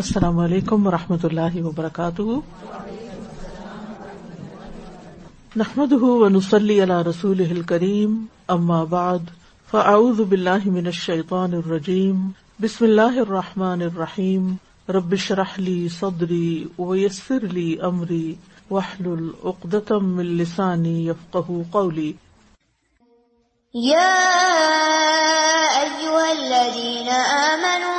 السلام علیکم ورحمۃ اللہ وبرکاتہ۔ نحمده ونصلي على رسوله الكريم اما بعد، فاعوذ بالله من الشيطان الرجيم بسم الله الرحمن الرحيم رب اشرح لي صدري ويسر لي امري واحلل عقدة من لساني يفقهوا قولي يا آمنوا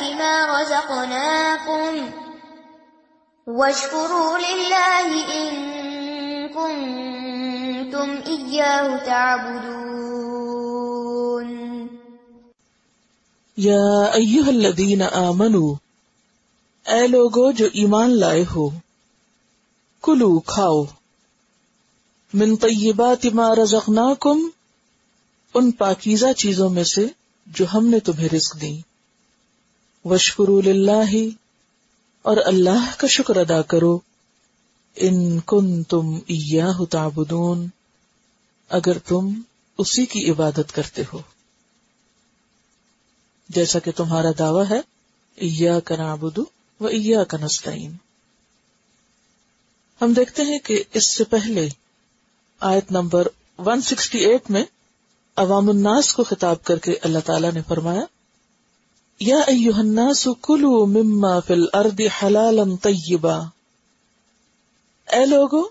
طيبات ما رزقناكم واشكروا لله إن كنتم إياه تعبدون. یا ایوہ الذین آمنو اے لوگو جو ایمان لائے ہو، کلو کھاؤ۔ من طیبات ما رزقناکم، ان پاکیزہ چیزوں میں سے جو ہم نے تمہیں رزق دی وشکروا للہ اور اللہ کا شکر ادا کرو۔ ان کنتم ایاہ تعبدون، اگر تم اسی کی عبادت کرتے ہو۔ جیسا کہ تمہارا دعویٰ ہے ایا کا و ایا کا نستعین ہم دیکھتے ہیں کہ اس سے پہلے آیت نمبر 168 میں عوام الناس کو خطاب کر کے اللہ تعالی نے فرمایا یا ایوہ الناس کلو مما فی الارض حلالا طیبا۔ اے لوگو،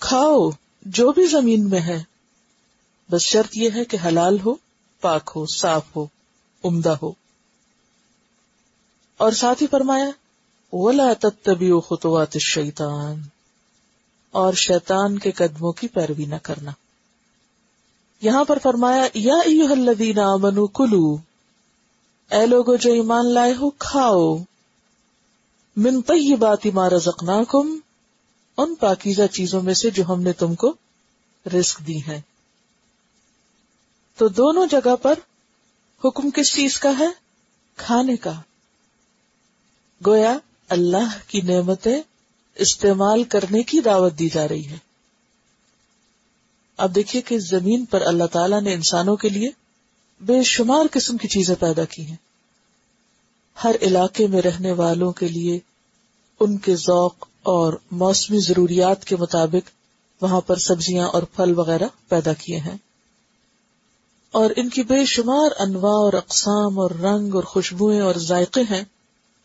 کھاؤ جو بھی زمین میں ہے۔ بس شرط یہ ہے کہ حلال ہو، پاک ہو، صاف ہو، عمدہ ہو۔ اور ساتھ ہی فرمایا، ولا تتبعوا خطوات الشیطان اور شیطان کے قدموں کی پیروی نہ کرنا۔ یہاں پر فرمایا، یا ایوہ الذین آمنوا کلو اے لوگو جو ایمان لائے ہو، کھاؤ۔ من طیبات ما رزقناکم، ان پاکیزہ چیزوں میں سے جو ہم نے تم کو رزق دی ہیں۔ تو دونوں جگہ پر حکم کس چیز کا ہے؟ کھانے کا۔ گویا اللہ کی نعمتیں استعمال کرنے کی دعوت دی جا رہی ہے اب دیکھیے کہ زمین پر اللہ تعالیٰ نے انسانوں کے لیے بے شمار قسم کی چیزیں پیدا کی ہیں۔ ہر علاقے میں رہنے والوں کے لیے ان کے ذوق اور موسمی ضروریات کے مطابق وہاں پر سبزیاں اور پھل وغیرہ پیدا کیے ہیں۔ اور ان کی بے شمار انواع اور اقسام اور رنگ اور خوشبوئیں اور ذائقے ہیں۔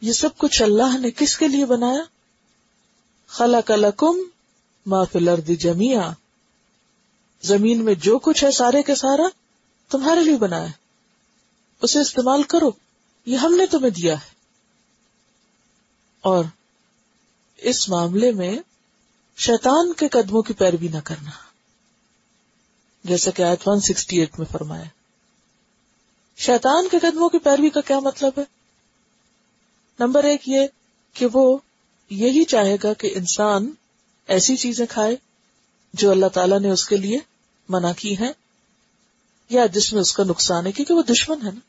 یہ سب کچھ اللہ نے کس کے لیے بنایا؟ خلق لکم ما فی الارض زمین میں جو کچھ ہے سارے کے سارا تمہارے لیے بنایا اسے استعمال کرو۔ یہ ہم نے تمہیں دیا ہے۔ اور اس معاملے میں شیطان کے قدموں کی پیروی نہ کرنا۔ جیسا کہ آیت 168 میں فرمایا۔ شیطان کے قدموں کی پیروی کا کیا مطلب ہے؟ نمبر ایک یہ کہ وہ یہی چاہے گا کہ انسان ایسی چیزیں کھائے جو اللہ تعالیٰ نے اس کے لیے منع کی ہیں۔ یا جس میں اس کا نقصان ہے؟ کیونکہ وہ دشمن ہے نا۔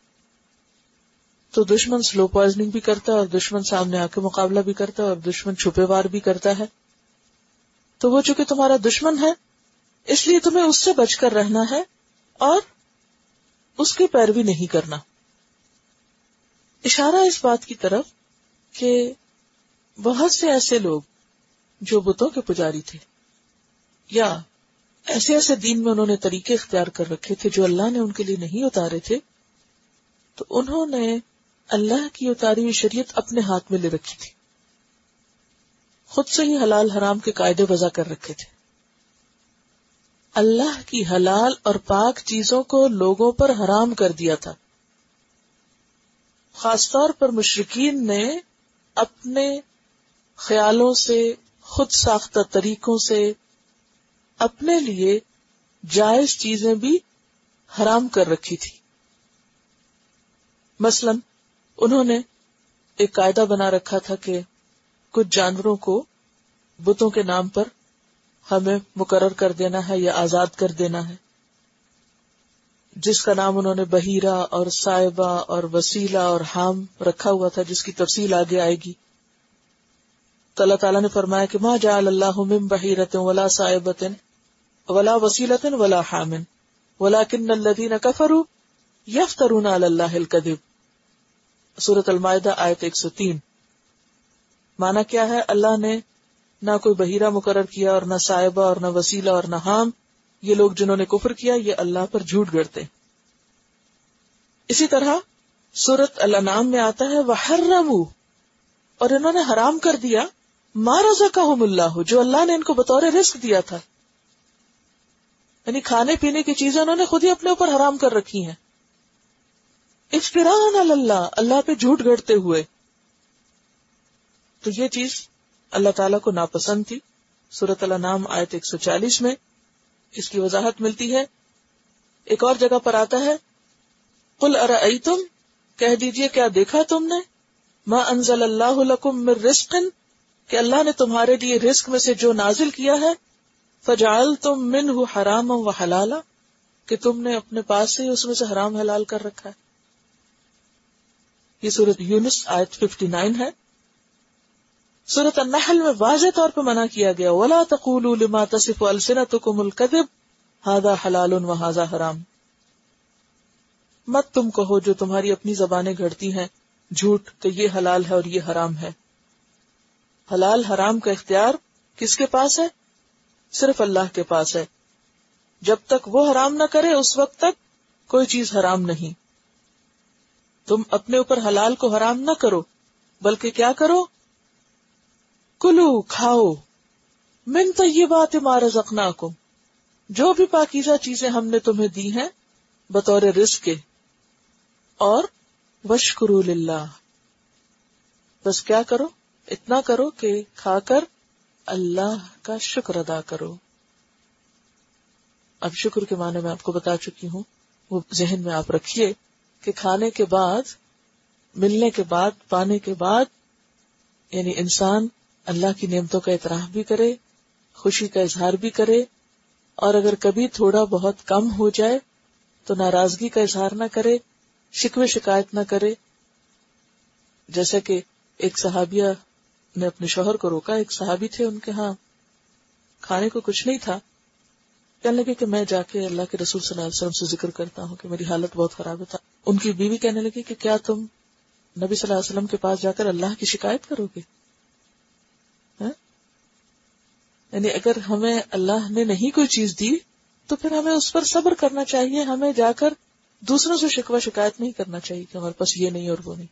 تو دشمن سلو پوائزنگ بھی کرتا ہے اور دشمن سامنے آ کے مقابلہ بھی کرتا ہے اور دشمن چھپے وار بھی کرتا ہے۔ تو وہ چونکہ تمہارا دشمن ہے، اس لیے تمہیں اس سے بچ کر رہنا ہے اور اس کی پیروی نہیں کرنا۔ اشارہ اس بات کی طرف کہ بہت سے ایسے لوگ جو بتوں کے پجاری تھے یا ایسے ایسے دین میں انہوں نے طریقے اختیار کر رکھے تھے جو اللہ نے ان کے لیے نہیں اتارے تھے، تو انہوں نے اللہ کی اتاری ہوئی شریعت اپنے ہاتھ میں لے رکھی تھی۔ خود سے ہی حلال حرام کے قاعدے وضع کر رکھے تھے۔ اللہ کی حلال اور پاک چیزوں کو لوگوں پر حرام کر دیا تھا۔ خاص طور پر مشرقین نے اپنے خیالوں سے، خود ساختہ طریقوں سے اپنے لیے جائز چیزیں بھی حرام کر رکھی تھی۔ مثلا، انہوں نے ایک قاعدہ بنا رکھا تھا کہ کچھ جانوروں کو بتوں کے نام پر ہمیں مقرر کر دینا ہے یا آزاد کر دینا ہے۔ جس کا نام انہوں نے بحیرہ اور صاحبہ اور وسیلہ اور حام رکھا ہوا تھا، جس کی تفصیل آگے آئے گی۔ تو اللہ تعالیٰ نے فرمایا کہ ماں جا اللہ بحیرت ولا صاحبت ولا وسیلت ولا حامن ولا کن الدین کفرو یف ترون اللہ الکدب سورت المائدہ آیت ایک سو تین۔ مانا کیا ہے؟ اللہ نے نہ کوئی بحیرہ مقرر کیا اور نہ صاحبہ اور نہ وسیلہ اور نہ حام۔ یہ لوگ جنہوں نے کفر کیا، یہ اللہ پر جھوٹ گڑتے۔ اسی طرح سورت اللہ میں آتا ہے وہ ہر اور انہوں نے حرام کر دیا مارا زکا اللہ جو اللہ نے ان کو بطور رسک دیا تھا۔ یعنی کھانے پینے کی چیزیں انہوں نے خود ہی اپنے اوپر حرام کر رکھی ہیں۔ افطران اللہ اللہ پہ جھوٹ گڑتے ہوئے۔ تو یہ چیز اللہ تعالیٰ کو ناپسند تھی۔ سورت اللہ نام آئے ایک سو چالیس میں اس کی وضاحت ملتی ہے۔ ایک اور جگہ پر آتا ہے۔ کل ار تم کہہ دیجیے، کیا دیکھا تم نے؟ ما انزل اللہ من رزق کہ اللہ نے تمہارے لیے رزق میں سے جو نازل کیا ہے فجال تم من حرام و حلالا، کہ تم نے اپنے پاس سے اس میں سے حرام حلال کر رکھا ہے۔ یہ سورت یونس آیت 59 ہے۔ سورت النحل میں واضح طور پہ منع کیا گیا، ولا تقولوا لما تصف السنتكم الكذب، هذا حلال وهذا حرام۔ مت تم کہو جو تمہاری اپنی زبانیں گھڑتی ہیں، جھوٹ کہ یہ حلال ہے اور یہ حرام ہے۔ حلال حرام کا اختیار کس کے پاس ہے؟ صرف اللہ کے پاس ہے۔ جب تک وہ حرام نہ کرے، اس وقت تک کوئی چیز حرام نہیں۔ تم اپنے اوپر حلال کو حرام نہ کرو، بلکہ کیا کرو؟ کلو، کھاؤ۔ من یہ بات مارا زخنا کو جو بھی پاکیزہ چیزیں ہم نے تمہیں دی ہیں، بطور رزق کے۔ اور وشکرو للہ۔ بس کیا کرو؟ اتنا کرو کہ کھا کر اللہ کا شکر ادا کرو۔ اب شکر کے معنی میں آپ کو بتا چکی ہوں۔ وہ ذہن میں آپ رکھیے کہ کھانے کے بعد، ملنے کے بعد، پانے کے بعد یعنی انسان اللہ کی نعمتوں کا اعتراف بھی کرے، خوشی کا اظہار بھی کرے، اور اگر کبھی تھوڑا بہت کم ہو جائے تو ناراضگی کا اظہار نہ کرے، شکوے شکایت نہ کرے۔ جیسا کہ ایک صحابیہ نے اپنے شوہر کو روکا، ایک صحابی تھے، ان کے ہاں کھانے کو کچھ نہیں تھا۔ کہنے لگے کہ میں جا کے اللہ کے رسول صلی اللہ علیہ وسلم سے ذکر کرتا ہوں کہ میری حالت بہت خراب ہے ان کی بیوی کہنے لگی کہ کیا تم نبی صلی اللہ علیہ وسلم کے پاس جا کر اللہ کی شکایت کرو گے؟ ہاں؟ یعنی اگر ہمیں اللہ نے نہیں کوئی چیز دی، تو پھر ہمیں اس پر صبر کرنا چاہیے، ہمیں جا کر دوسروں سے شکوہ شکایت نہیں کرنا چاہیے کہ ہمارے پاس یہ نہیں اور وہ نہیں۔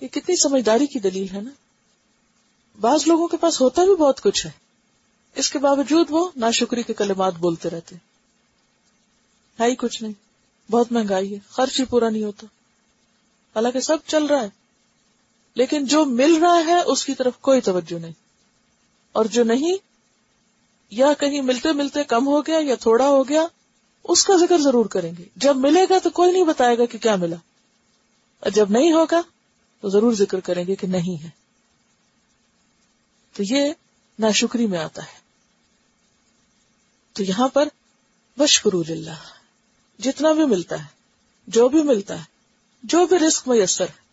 یہ کتنی سمجھداری کی دلیل ہے نا؟ بعض لوگوں کے پاس ہوتا بھی بہت کچھ ہے۔ اس کے باوجود وہ ناشکری کے کلمات بولتے رہتے۔ ہے ہی کچھ نہیں۔ بہت مہنگائی ہے۔ خرچ ہی پورا نہیں ہوتا۔ حالانکہ سب چل رہا ہے۔ لیکن جو مل رہا ہے، اس کی طرف کوئی توجہ نہیں۔ اور جو نہیں، یا کہیں ملتے ملتے کم ہو گیا یا تھوڑا ہو گیا، اس کا ذکر ضرور کریں گے۔ جب ملے گا تو کوئی نہیں بتائے گا کہ کیا ملا۔ اور جب نہیں ہوگا، تو ضرور ذکر کریں گے کہ نہیں ہے۔ تو یہ ناشکری میں آتا ہے۔ تو یہاں پر بشکرو اللہ جتنا بھی ملتا ہے، جو بھی ملتا ہے، جو بھی رسک میسر ہے۔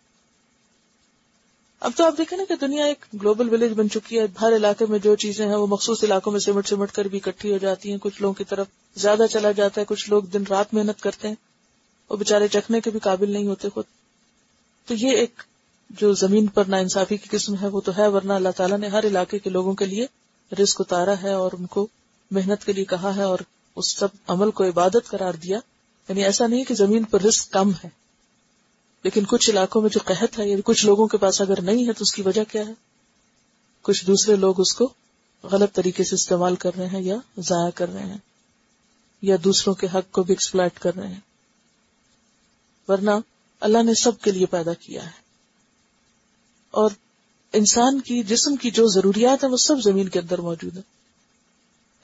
اب تو آپ دیکھیں نا کہ دنیا ایک گلوبل ولیج بن چکی ہے، ہر علاقے میں جو چیزیں ہیں، وہ مخصوص علاقوں میں سمٹ سمٹ کر بھی اکٹھی ہو جاتی ہیں۔ کچھ لوگوں کی طرف زیادہ چلا جاتا ہے، کچھ لوگ دن رات محنت کرتے ہیں، وہ بےچارے چکھنے کے بھی قابل نہیں ہوتے خود۔ تو یہ ایک جو زمین پر نا انصافی کی قسم ہے وہ تو ہے، ورنہ اللہ تعالیٰ نے ہر علاقے کے لوگوں کے لیے رزق اتارا ہے اور ان کو محنت کے لیے کہا ہے اور اس سب عمل کو عبادت قرار دیا۔ یعنی ایسا نہیں کہ زمین پر رزق کم ہے۔ لیکن کچھ علاقوں میں جو قحط ہے یعنی کچھ لوگوں کے پاس اگر نہیں ہے تو اس کی وجہ کیا ہے؟ کچھ دوسرے لوگ اس کو غلط طریقے سے استعمال کر رہے ہیں یا ضائع کر رہے ہیں یا دوسروں کے حق کو بھی ایکسپلائٹ کر رہے ہیں۔ ورنہ اللہ نے سب کے لیے پیدا کیا ہے۔ اور انسان کی جسم کی جو ضروریات ہیں وہ سب زمین کے اندر موجود ہیں۔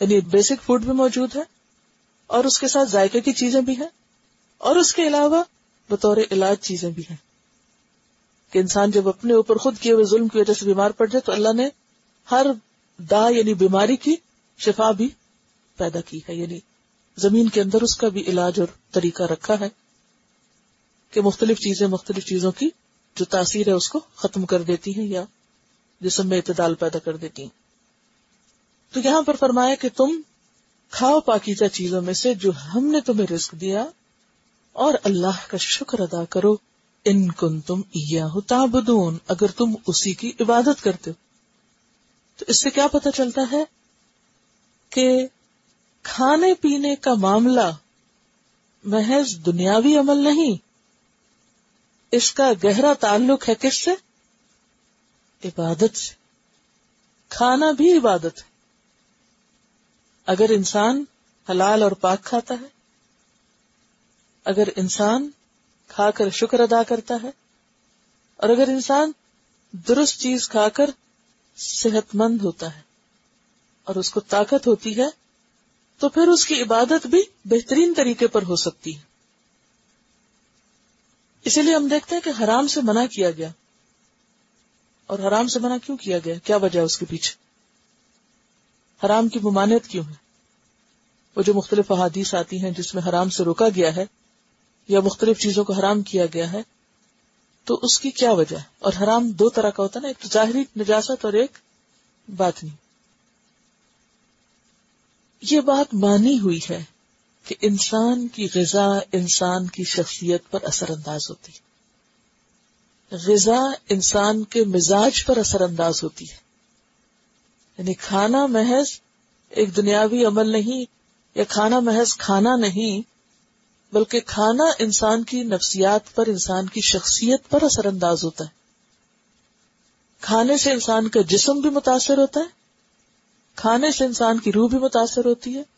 یعنی بیسک فوڈ بھی موجود ہے اور اس کے ساتھ ذائقے کی چیزیں بھی ہیں اور اس کے علاوہ بطور علاج چیزیں بھی ہیں۔ کہ انسان جب اپنے اوپر خود کیے ہوئے ظلم کی وجہ سے بیمار پڑ جائے تو اللہ نے ہر دا یعنی بیماری کی شفا بھی پیدا کی ہے۔ یعنی زمین کے اندر اس کا بھی علاج اور طریقہ رکھا ہے کہ مختلف چیزیں مختلف چیزوں کی جو تاثیر ہے اس کو ختم کر دیتی ہیں یا جسم میں اعتدال پیدا کر دیتی ہیں۔ تو یہاں پر فرمایا کہ تم کھاؤ پاکیزہ چیزوں میں سے جو ہم نے تمہیں رزق دیا اور اللہ کا شکر ادا کرو۔ ان کن تم یا تابدون اگر تم اسی کی عبادت کرتے ہو۔ تو اس سے کیا پتا چلتا ہے کہ کھانے پینے کا معاملہ محض دنیاوی عمل نہیں اس کا گہرا تعلق ہے کس سے؟ عبادت سے۔ کھانا بھی عبادت ہے۔ اگر انسان حلال اور پاک کھاتا ہے، اگر انسان کھا کر شکر ادا کرتا ہے، اور اگر انسان درست چیز کھا کر صحت مند ہوتا ہے اور اس کو طاقت ہوتی ہے، تو پھر اس کی عبادت بھی بہترین طریقے پر ہو سکتی ہے۔ اسی لیے ہم دیکھتے ہیں کہ حرام سے منع کیا گیا۔ اور حرام سے منع کیوں کیا گیا؟ کیا وجہ اس کے پیچھے؟ حرام کی ممانعت کیوں ہے؟ وہ جو مختلف احادیث آتی ہیں جس میں حرام سے روکا گیا ہے یا مختلف چیزوں کو حرام کیا گیا ہے، تو اس کی کیا وجہ ہے؟ اور حرام دو طرح کا ہوتا ہے نا، ایک تو ظاہری نجاست اور ایک بات نہیں یہ بات مانی ہوئی ہے۔ کہ انسان کی غذا انسان کی شخصیت پر اثر انداز ہوتی ہے۔ غذا انسان کے مزاج پر اثر انداز ہوتی ہے۔ یعنی کھانا محض ایک دنیاوی عمل نہیں یا کھانا محض کھانا نہیں، بلکہ کھانا انسان کی نفسیات پر، انسان کی شخصیت پر اثر انداز ہوتا ہے۔ کھانے سے انسان کا جسم بھی متاثر ہوتا ہے، کھانے سے انسان کی روح بھی متاثر ہوتی ہے۔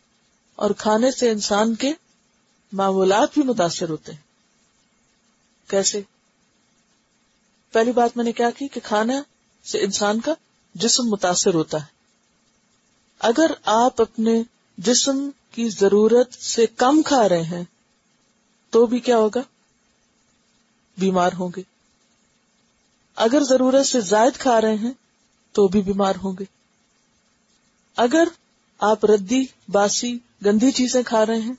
اور کھانے سے انسان کے معمولات بھی متاثر ہوتے ہیں۔ کیسے؟ پہلی بات میں نے کیا کی کہ کھانا سے انسان کا جسم متاثر ہوتا ہے۔ اگر آپ اپنے جسم کی ضرورت سے کم کھا رہے ہیں تو بھی کیا ہوگا؟ بیمار ہوں گے۔ اگر ضرورت سے زائد کھا رہے ہیں تو بھی بیمار ہوں گے۔ اگر آپ ردی، باسی گندی چیزیں کھا رہے ہیں،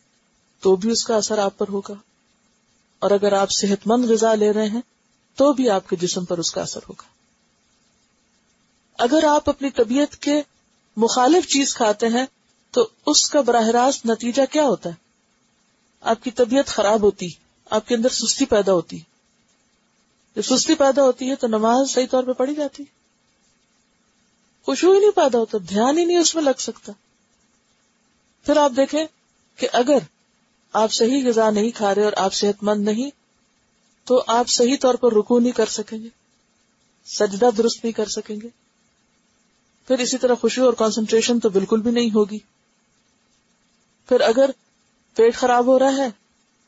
تو بھی اس کا اثر آپ پر ہوگا۔ اور اگر آپ صحت مند غذا لے رہے ہیں، تو بھی آپ کے جسم پر اس کا اثر ہوگا۔ اگر آپ اپنی طبیعت کے مخالف چیز کھاتے ہیں، تو اس کا براہ راست نتیجہ کیا ہوتا ہے؟ آپ کی طبیعت خراب ہوتی، آپ کے اندر سستی پیدا ہوتی۔ جب سستی پیدا ہوتی ہے تو نماز صحیح طور پہ پڑھی جاتی۔ خوشبو ہی نہیں پیدا ہوتا، دھیان ہی نہیں اس میں لگ سکتا۔ پھر آپ دیکھیں کہ اگر آپ صحیح غذا نہیں کھا رہے اور آپ صحت مند نہیں، تو آپ صحیح طور پر رکو نہیں کر سکیں گے، سجدہ درست نہیں کر سکیں گے۔ پھر اسی طرح خوشی اور کانسنٹریشن تو بالکل بھی نہیں ہوگی۔ پھر اگر پیٹ خراب ہو رہا ہے،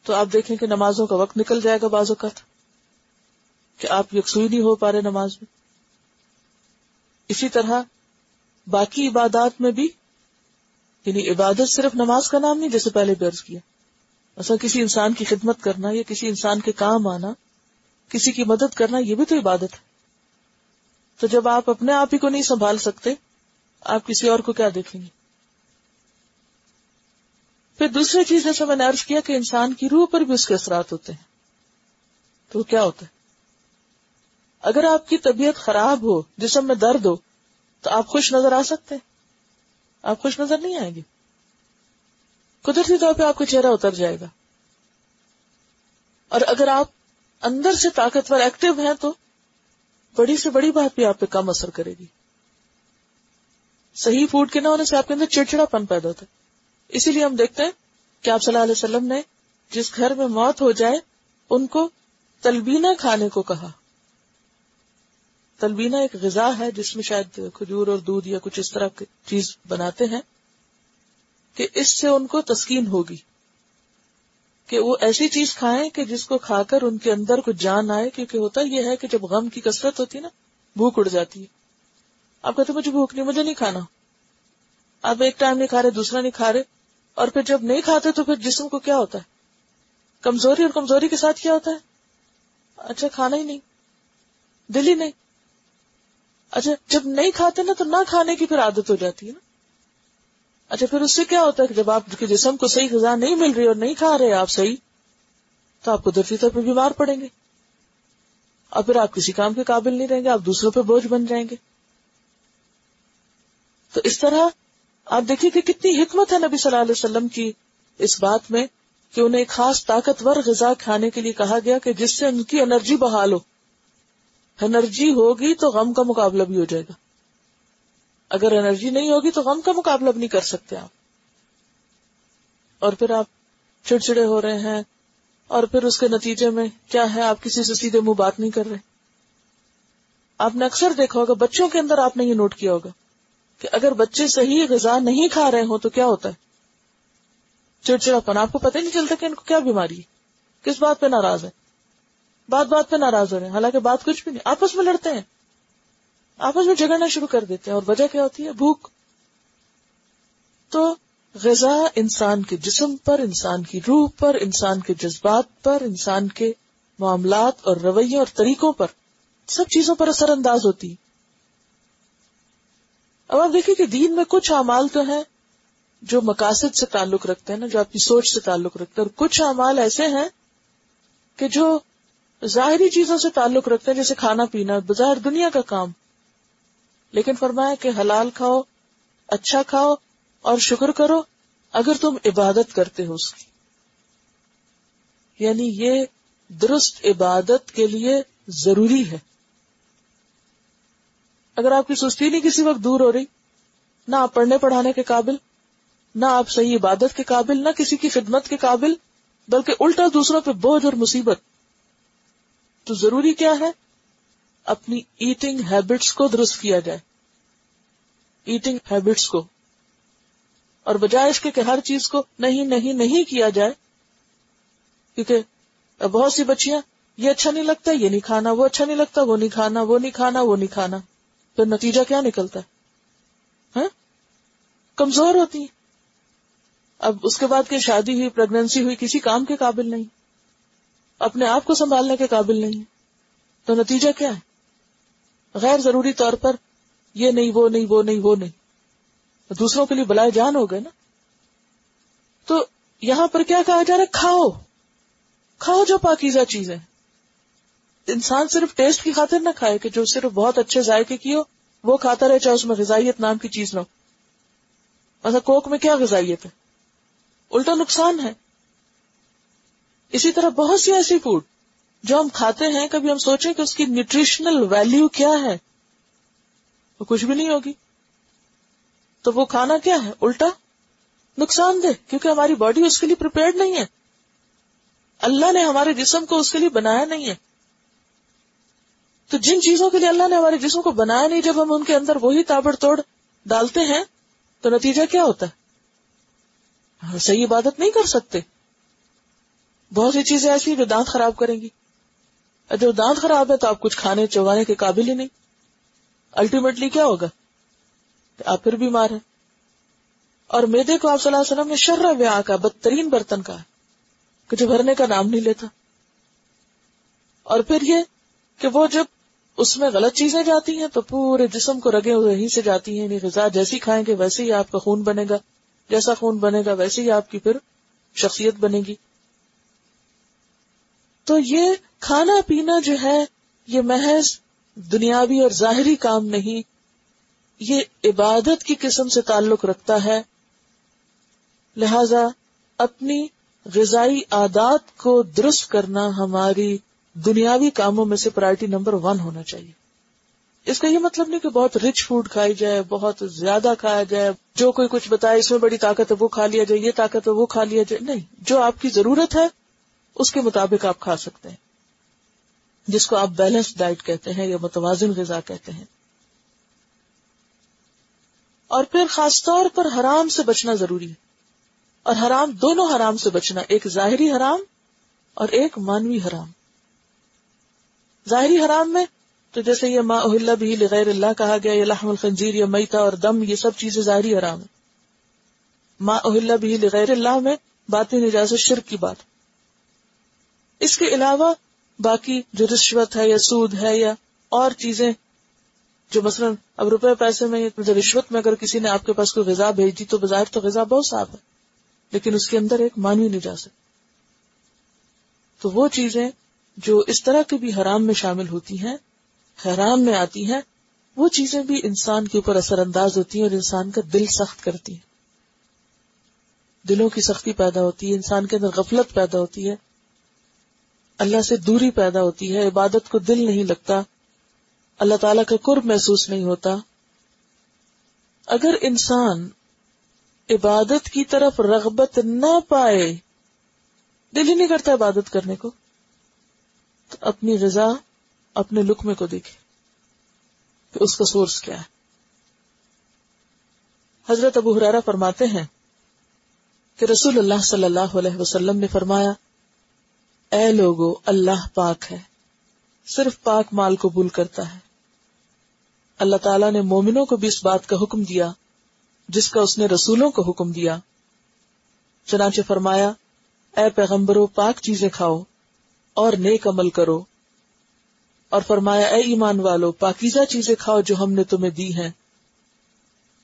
تو آپ دیکھیں کہ نمازوں کا وقت نکل جائے گا بعض اوقات، کہ آپ یکسوئی نہیں ہو پا رہے نماز میں۔ اسی طرح باقی عبادات میں بھی یعنی عبادت صرف نماز کا نام نہیں، جیسے پہلے برض کیا۔ ایسا کسی انسان کی خدمت کرنا یا کسی انسان کے کام آنا، کسی کی مدد کرنا، یہ بھی تو عبادت ہے۔ تو جب آپ اپنے آپ ہی کو نہیں سنبھال سکتے، آپ کسی اور کو کیا دیکھیں گے؟ پھر دوسری چیز جیسے میں نے ارض کیا کہ انسان کی روح پر بھی اس کے اثرات ہوتے ہیں۔ تو کیا ہوتا ہے؟ اگر آپ کی طبیعت خراب ہو، جسم میں درد ہو، تو آپ خوش نظر آ سکتے ہیں۔ آپ خوش نظر نہیں آئیں گے؟ قدرتی طور پہ آپ کا چہرہ اتر جائے گا۔ اور اگر آپ اندر سے طاقتور ایکٹیو ہیں تو بڑی سے بڑی بات بھی آپ پہ کم اثر کرے گی۔ صحیح فوڈ کے نہ ہونے سے آپ کے اندر چڑچڑا پن پیدا ہوتا ہے۔ اسی لیے ہم دیکھتے ہیں کہ آپ صلی اللہ علیہ وسلم نے جس گھر میں موت ہو جائے، ان کو تلبینہ کھانے کو کہا۔ تلبینہ ایک غذا ہے جس میں شاید کھجور اور دودھ یا کچھ اس طرح کی چیز بناتے ہیں کہ اس سے ان کو تسکین ہوگی، کہ وہ ایسی چیز کھائیں کہ جس کو کھا کر ان کے اندر کچھ جان آئے، کیونکہ ہوتا یہ ہے کہ جب غم کی کثرت ہوتی ہے نا، بھوک اڑ جاتی ہے۔ آپ کہتے مجھے بھوک نہیں، مجھے نہیں کھانا۔ آپ ایک ٹائم نہیں کھا رہے، دوسرا نہیں کھا رہے، اور پھر جب نہیں کھاتے تو پھر جسم کو کیا ہوتا ہے؟ کمزوری اور کمزوری کے ساتھ کیا ہوتا ہے؟ اچھا کھانا ہی نہیں، دل ہی نہیں۔ اچھا جب نہیں کھاتے نا تو نہ کھانے کی پھر عادت ہو جاتی ہے نا۔ اچھا پھر اس سے کیا ہوتا ہے کہ جب آپ کے جسم کو صحیح غذا نہیں مل رہی اور نہیں کھا رہے آپ صحیح، تو آپ قدرتی طور پہ بیمار پڑیں گے۔ اور پھر آپ کسی کام کے قابل نہیں رہیں گے، آپ دوسروں پہ بوجھ بن جائیں گے۔ تو اس طرح آپ دیکھیے کہ کتنی حکمت ہے نبی صلی اللہ علیہ وسلم کی اس بات میں کہ انہیں ایک خاص طاقتور غذا کھانے کے لیے کہا گیا کہ جس سے ان کی انرجی بحال ہو۔ انرجی ہوگی تو غم کا مقابلہ بھی ہو جائے گا۔ اگر انرجی نہیں ہوگی تو غم کا مقابلہ بھی نہیں کر سکتے آپ۔ اور پھر آپ چڑچڑے ہو رہے ہیں، اور پھر اس کے نتیجے میں کیا ہے؟ آپ کسی سے سیدھے منہ بات نہیں کر رہے۔ آپ نے اکثر دیکھا ہوگا، بچوں کے اندر آپ نے یہ نوٹ کیا ہوگا کہ اگر بچے صحیح غذا نہیں کھا رہے ہوں تو کیا ہوتا ہے؟ چڑچڑا پن آپ کو پتہ نہیں چلتا کہ ان کو کیا بیماری ہے، کس بات پہ ناراض ہے؟ بات بات پہ ناراض ہو رہے ہیں۔ حالانکہ بات کچھ بھی نہیں۔ آپس میں لڑتے ہیں۔ آپس میں جگڑنا شروع کر دیتے ہیں۔ اور وجہ کیا ہوتی ہے؟ بھوک۔ تو غذا انسان کے جسم پر، انسان کی روح پر، انسان کے جذبات پر، انسان کے معاملات اور رویوں اور طریقوں پر۔ سب چیزوں پر اثر انداز ہوتی۔ اب آپ دیکھیں کہ دین میں کچھ اعمال تو ہیں جو مقاصد سے تعلق رکھتے ہیں نا، جو آپ کی سوچ سے تعلق رکھتے ہیں۔ اور کچھ اعمال ایسے ہیں کہ جو ظاہری چیزوں سے تعلق رکھتے ہیں، جیسے کھانا پینا، بظاہر دنیا کا کام۔ لیکن فرمایا کہ حلال کھاؤ اچھا کھاؤ اور شکر کرو اگر تم عبادت کرتے ہو اس کی۔ یعنی یہ درست عبادت کے لیے ضروری ہے۔ اگر آپ کی سستی نہیں کسی وقت دور ہو رہی، نہ آپ پڑھنے پڑھانے کے قابل، نہ آپ صحیح عبادت کے قابل، نہ کسی کی خدمت کے قابل، بلکہ الٹا دوسروں پہ بوجھ اور مصیبت۔ تو ضروری کیا ہے؟ اپنی ایٹنگ ہیبٹس کو درست کیا جائے۔ ایٹنگ ہیبٹس کو۔ اور بجائے اس کے کہ ہر چیز کو نہیں نہیں نہیں کیا جائے، کیونکہ بہت سی بچیاں، یہ اچھا نہیں لگتا، یہ نہیں کھانا، وہ اچھا نہیں لگتا، وہ نہیں کھانا، وہ نہیں کھانا، وہ نہیں کھانا۔ پھر نتیجہ کیا نکلتا؟ ہے ہاں؟ کمزور ہوتی ہیں۔ اب اس کے بعد کہ شادی ہوئی پریگنینسی ہوئی، کسی کام کے قابل نہیں۔ اپنے آپ کو سنبھالنے کے قابل نہیں۔ تو نتیجہ کیا ہے؟ غیر ضروری طور پر یہ نہیں، وہ نہیں وہ نہیں وہ نہیں۔ دوسروں کے لیے بلائے جان ہو گئے نا۔ تو یہاں پر کیا کہا جا رہا ہے؟ کھاؤ۔ کھاؤ جو پاکیزہ چیزیں انسان صرف ٹیسٹ کی خاطر نہ کھائے کہ جو صرف بہت اچھے ذائقے کی ہو، وہ کھاتا رہے، چاہے اس میں غذائیت نام کی چیز نہ ہو۔ ایسا کوک میں کیا غذائیت ہے؟ الٹا نقصان ہے۔ اسی طرح بہت سی ایسی فوڈ جو ہم کھاتے ہیں، کبھی ہم سوچیں کہ اس کی نیوٹریشنل ویلو کیا ہے، وہ کچھ بھی نہیں ہوگی۔ تو وہ کھانا کیا ہے؟ الٹا نقصان دہ، کیونکہ ہماری باڈی اس کے لیے پریپیئرڈ نہیں ہے۔ اللہ نے ہمارے جسم کو اس کے لیے بنایا نہیں ہے۔ تو جن چیزوں کے لیے اللہ نے ہمارے جسم کو بنایا نہیں، جب ہم ان کے اندر وہی تابڑ توڑ ڈالتے ہیں، تو نتیجہ کیا ہوتا ہے؟ صحیح عبادت نہیں کر سکتے۔ بہت سی چیزیں ایسی جو دانت خراب کریں گی۔ جب دانت خراب ہے تو آپ کچھ کھانے چوانے کے قابل ہی نہیں۔ الٹیمیٹلی کیا ہوگا؟ آپ پھر بیمار ہیں۔ اور میدے کو آپ صلی اللہ علیہ وسلم نے شر ویا کا، بدترین برتن کا کہ جو بھرنے کا نام نہیں لیتا۔ اور پھر یہ کہ وہ جب اس میں غلط چیزیں جاتی ہیں تو پورے جسم کو رگے ہوئے ہی سے جاتی ہیں یعنی غذا جیسی کھائیں گے ویسے ہی آپ کا خون بنے گا۔ جیسا خون بنے گا ویسے ہی آپ کی پھر شخصیت بنے گی۔ تو یہ کھانا پینا جو ہے، یہ محض دنیاوی اور ظاہری کام نہیں، یہ عبادت کی قسم سے تعلق رکھتا ہے۔ لہذا اپنی غذائی عادات کو درست کرنا ہماری دنیاوی کاموں میں سے پرائرٹی نمبر ون ہونا چاہیے۔ اس کا یہ مطلب نہیں کہ بہت رچ فوڈ کھائی جائے، بہت زیادہ کھایا جائے، جو کوئی کچھ بتائے اس میں بڑی طاقت ہے وہ کھا لیا جائے، یہ طاقت ہے وہ کھا لیا جائے۔ نہیں، جو آپ کی ضرورت ہے اس کے مطابق آپ کھا سکتے ہیں۔ جس کو آپ بیلنس ڈائٹ کہتے ہیں یا متوازن غذا کہتے ہیں۔ اور پھر خاص طور پر حرام سے بچنا ضروری ہے۔ اور حرام دونوں حرام سے بچنا، ایک ظاہری حرام اور ایک مانوی حرام۔ ظاہری حرام میں تو جیسے یہ ما اہل بھی لغیر اللہ کہا گیا، یہ لحم الخنزیر یا میتا اور دم، یہ سب چیزیں ظاہری حرام ہے ما اہل بھی لغیر اللہ میں باتی نجاز شرک کی بات۔ اس کے علاوہ باقی جو رشوت ہے یا سود ہے یا اور چیزیں جو مثلا اب روپے پیسے میں رشوت میں اگر کسی نے آپ کے پاس کوئی غذا بھیج دی تو بظاہر تو غذا بہت صاف ہے، لیکن اس کے اندر ایک مانوی نجازت تو وہ چیزیں جو اس طرح کی بھی حرام میں شامل ہوتی ہیں، حرام میں آتی ہیں، وہ چیزیں بھی انسان کے اوپر اثر انداز ہوتی ہیں اور انسان کا دل سخت کرتی ہیں۔ دلوں کی سختی پیدا ہوتی ہے، انسان کے اندر غفلت پیدا ہوتی ہے۔ اللہ سے دوری پیدا ہوتی ہے، عبادت کو دل نہیں لگتا، اللہ تعالی کا قرب محسوس نہیں ہوتا۔ اگر انسان عبادت کی طرف رغبت نہ پائے، دل ہی نہیں کرتا عبادت کرنے کو۔ تو اپنی غذا اپنے لکمے کو دیکھے کہ اس کا سورس کیا ہے۔ حضرت ابو حرارا فرماتے ہیں کہ رسول اللہ صلی اللہ علیہ وسلم نے فرمایا اے لوگو، اللہ پاک ہے۔ صرف پاک مال قبول کرتا ہے۔ اللہ تعالیٰ نے مومنوں کو بھی اس بات کا حکم دیا، جس کا اس نے رسولوں کو حکم دیا۔ چنانچہ فرمایا، اے پیغمبرو، پاک چیزیں کھاؤ اور نیک عمل کرو۔ اور فرمایا، اے ایمان والو، پاکیزہ چیزیں کھاؤ جو ہم نے تمہیں دی ہیں۔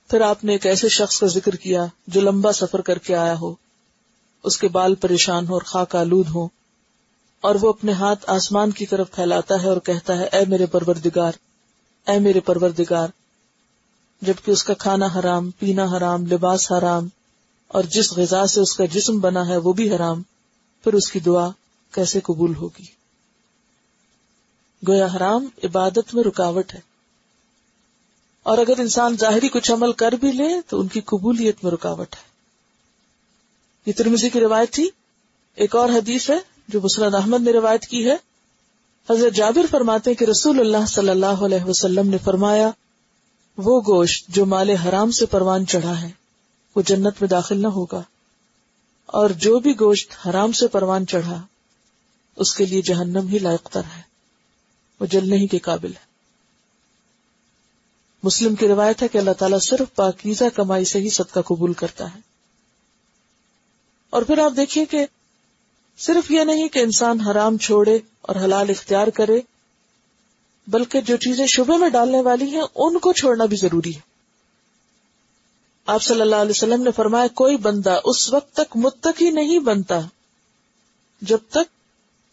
پھر آپ نے ایک ایسے شخص کا ذکر کیا جو لمبا سفر کر کے آیا ہو۔ اس کے بال پریشان ہو اور خاک آلود ہو اور وہ اپنے ہاتھ آسمان کی طرف پھیلاتا ہے اور کہتا ہے، اے میرے پروردگار، اے میرے پروردگار، جبکہ اس کا کھانا حرام، پینا حرام، لباس حرام، اور جس غذا سے اس کا جسم بنا ہے وہ بھی حرام، پھر اس کی دعا کیسے قبول ہوگی? گویا حرام عبادت میں رکاوٹ ہے۔ اور اگر انسان ظاہری کچھ عمل کر بھی لے تو ان کی قبولیت میں رکاوٹ ہے۔ یہ ترمزی کی روایت تھی۔ ایک اور حدیث ہے۔ جو مسرد احمد نے روایت کی ہے، حضرت جابر فرماتے کہ رسول اللہ صلی اللہ علیہ وسلم نے فرمایا، وہ گوشت جو مال حرام سے پروان چڑھا ہے، وہ جنت میں داخل نہ ہوگا۔ اور جو بھی گوشت حرام سے پروان چڑھا، اس کے لیے جہنم ہی لائق تر ہے۔ وہ جلنے ہی کے قابل ہے۔ مسلم کی روایت ہے کہ اللہ تعالیٰ صرف پاکیزہ کمائی سے ہی صدقہ قبول کرتا ہے۔ اور پھر آپ دیکھیے کہ صرف یہ نہیں کہ انسان حرام چھوڑے اور حلال اختیار کرے، بلکہ جو چیزیں شبہ میں ڈالنے والی ہیں، ان کو چھوڑنا بھی ضروری ہے۔ آپ صلی اللہ علیہ وسلم نے فرمایا، کوئی بندہ اس وقت تک متقی نہیں بنتا جب تک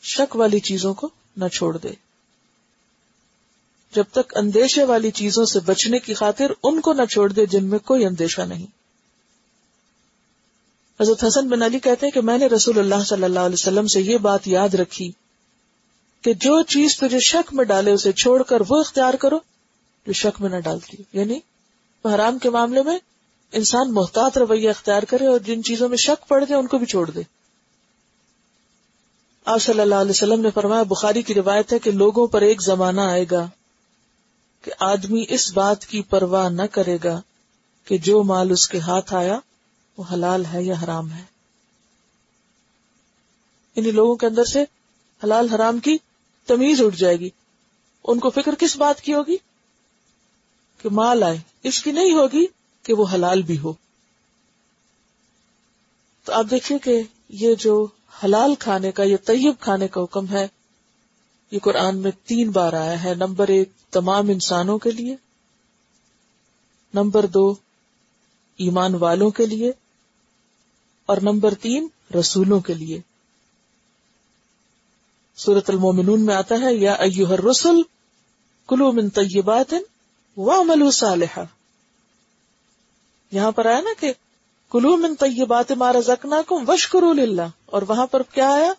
شک والی چیزوں کو نہ چھوڑ دے۔ جب تک اندیشے والی چیزوں سے بچنے کی خاطر ان کو نہ چھوڑ دے جن میں کوئی اندیشہ نہیں۔ حضرت حسن بن علی کہتے ہیں کہ میں نے رسول اللہ صلی اللہ علیہ وسلم سے یہ بات یاد رکھی کہ جو چیز تجھے شک میں ڈالے اسے چھوڑ کر وہ اختیار کرو جو شک میں نہ ڈالتی یعنی حرام کے معاملے میں انسان محتاط رویہ اختیار کرے اور جن چیزوں میں شک پڑ جائے ان کو بھی چھوڑ دے۔ آپ صلی اللہ علیہ وسلم نے فرمایا، بخاری کی روایت ہے کہ لوگوں پر ایک زمانہ آئے گا کہ آدمی اس بات کی پرواہ نہ کرے گا کہ جو مال اس کے ہاتھ آیا وہ حلال ہے یا حرام ہے؟ انہیں لوگوں کے اندر سے حلال حرام کی تمیز اٹھ جائے گی۔ ان کو فکر کس بات کی ہوگی؟ کہ مال آئے، اس کی نہیں ہوگی کہ وہ حلال بھی ہو۔ تو آپ دیکھیں کہ یہ جو حلال کھانے کا، یہ طیب کھانے کا حکم ہے، یہ قرآن میں تین بار آیا ہے۔ نمبر ایک، تمام انسانوں کے لیے۔ نمبر دو، ایمان والوں کے لیے۔ اور نمبر تین، رسولوں کے لیے۔ سورت المومنون میں آتا ہے، یا ایوہ الرسل کلو من طیبات وعملوا صالحا۔ یہاں پر آیا نا کہ کلو من طیبات ما رزقناکم وشکروا للہ۔ اور وہاں پر کیا آیا؟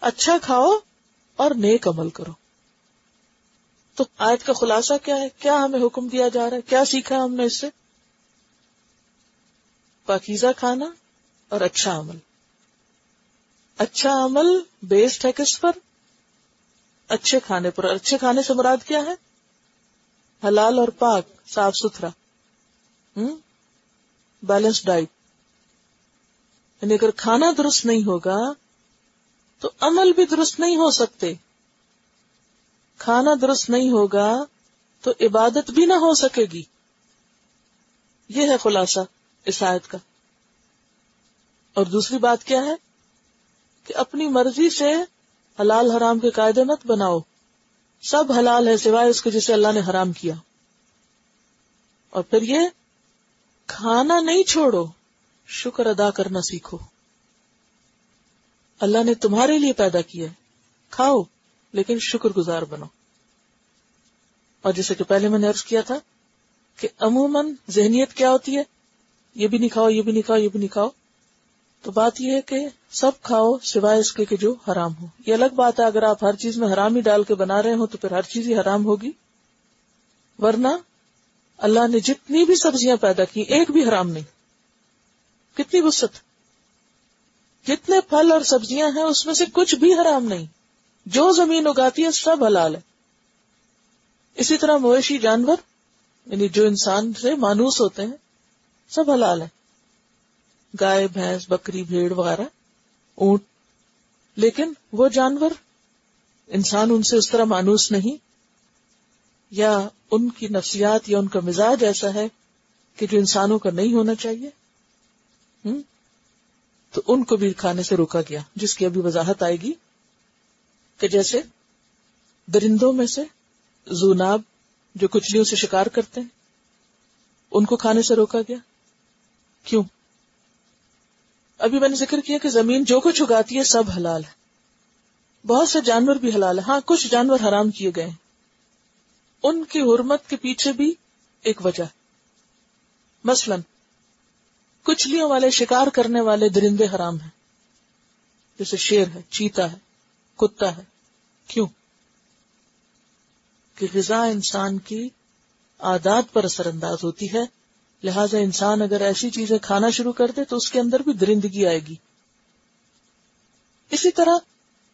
اچھا کھاؤ اور نیک عمل کرو۔ تو آیت کا خلاصہ کیا ہے؟ کیا ہمیں حکم دیا جا رہا ہے؟ کیا سیکھا ہم نے اس سے؟ پاکیزہ کھانا اور اچھا عمل۔ اچھا عمل بیسڈ ہے کس پر؟ اچھے کھانے پر۔ اچھے کھانے سے مراد کیا ہے؟ حلال اور پاک، صاف ستھرا۔ بیلنس ڈائٹ یعنی اگر کھانا درست نہیں ہوگا تو عمل بھی درست نہیں ہو سکتے۔ کھانا درست نہیں ہوگا تو عبادت بھی نہ ہو سکے گی۔ یہ ہے خلاصہ۔ اس آیت کا۔ اور دوسری بات کیا ہے؟ کہ اپنی مرضی سے حلال حرام کے قاعدے مت بناؤ۔ سب حلال ہے سوائے اس کے جسے اللہ نے حرام کیا۔ اور پھر یہ، کھانا نہیں چھوڑو، شکر ادا کرنا سیکھو۔ اللہ نے تمہارے لیے پیدا کیا کھاؤ، لیکن شکر گزار بنو اور جیسے کہ پہلے میں نے ارض کیا تھا کہ عموماً ذہنیت کیا ہوتی ہے؟ یہ بھی نہیں کھاؤ، یہ بھی نہیں کھاؤ، یہ بھی نہیں کھاؤ۔ تو بات یہ ہے کہ سب کھاؤ سوائے اس کے کہ جو حرام ہو۔ یہ الگ بات ہے، اگر آپ ہر چیز میں حرام ہی ڈال کے بنا رہے ہو تو پھر ہر چیز ہی حرام ہوگی۔ ورنہ اللہ نے جتنی بھی سبزیاں پیدا کی، ایک بھی حرام نہیں۔ کتنی وسط جتنے پھل اور سبزیاں ہیں، اس میں سے کچھ بھی حرام نہیں۔ جو زمین اگاتی ہے، سب حلال ہے۔ اسی طرح مویشی جانور یعنی جو انسان سے مانوس ہوتے ہیں سب حلال ہے۔ گائے، بھینس، بکری، بھیڑ وغیرہ، اونٹ۔ لیکن وہ جانور، انسان ان سے اس طرح مانوس نہیں۔ یا ان کی نفسیات یا ان کا مزاج ایسا ہے کہ جو انسانوں کا نہیں ہونا چاہیے۔ تو ان کو بھی کھانے سے روکا گیا، جس کی ابھی وضاحت آئے گی۔ کہ جیسے درندوں میں سے زوناب جو کچلیوں سے شکار کرتے ہیں، ان کو کھانے سے روکا گیا۔ کیوں؟ ابھی میں نے ذکر کیا کہ زمین جو کچھ اگاتی ہے سب حلال ہے۔ بہت سے جانور بھی حلال ہے ہاں کچھ جانور حرام کیے گئے ہیں۔ ان کی حرمت کے پیچھے بھی ایک وجہ مثلا کچلیوں والے شکار کرنے والے درندے حرام ہیں۔ جیسے شیر ہے، چیتا ہے، کتا ہے۔ کیوں؟ کہ غذا انسان کی عادات پر اثر انداز ہوتی ہے۔ لہذا انسان اگر ایسی چیزیں کھانا شروع کر دے تو اس کے اندر بھی درندگی آئے گی۔ اسی طرح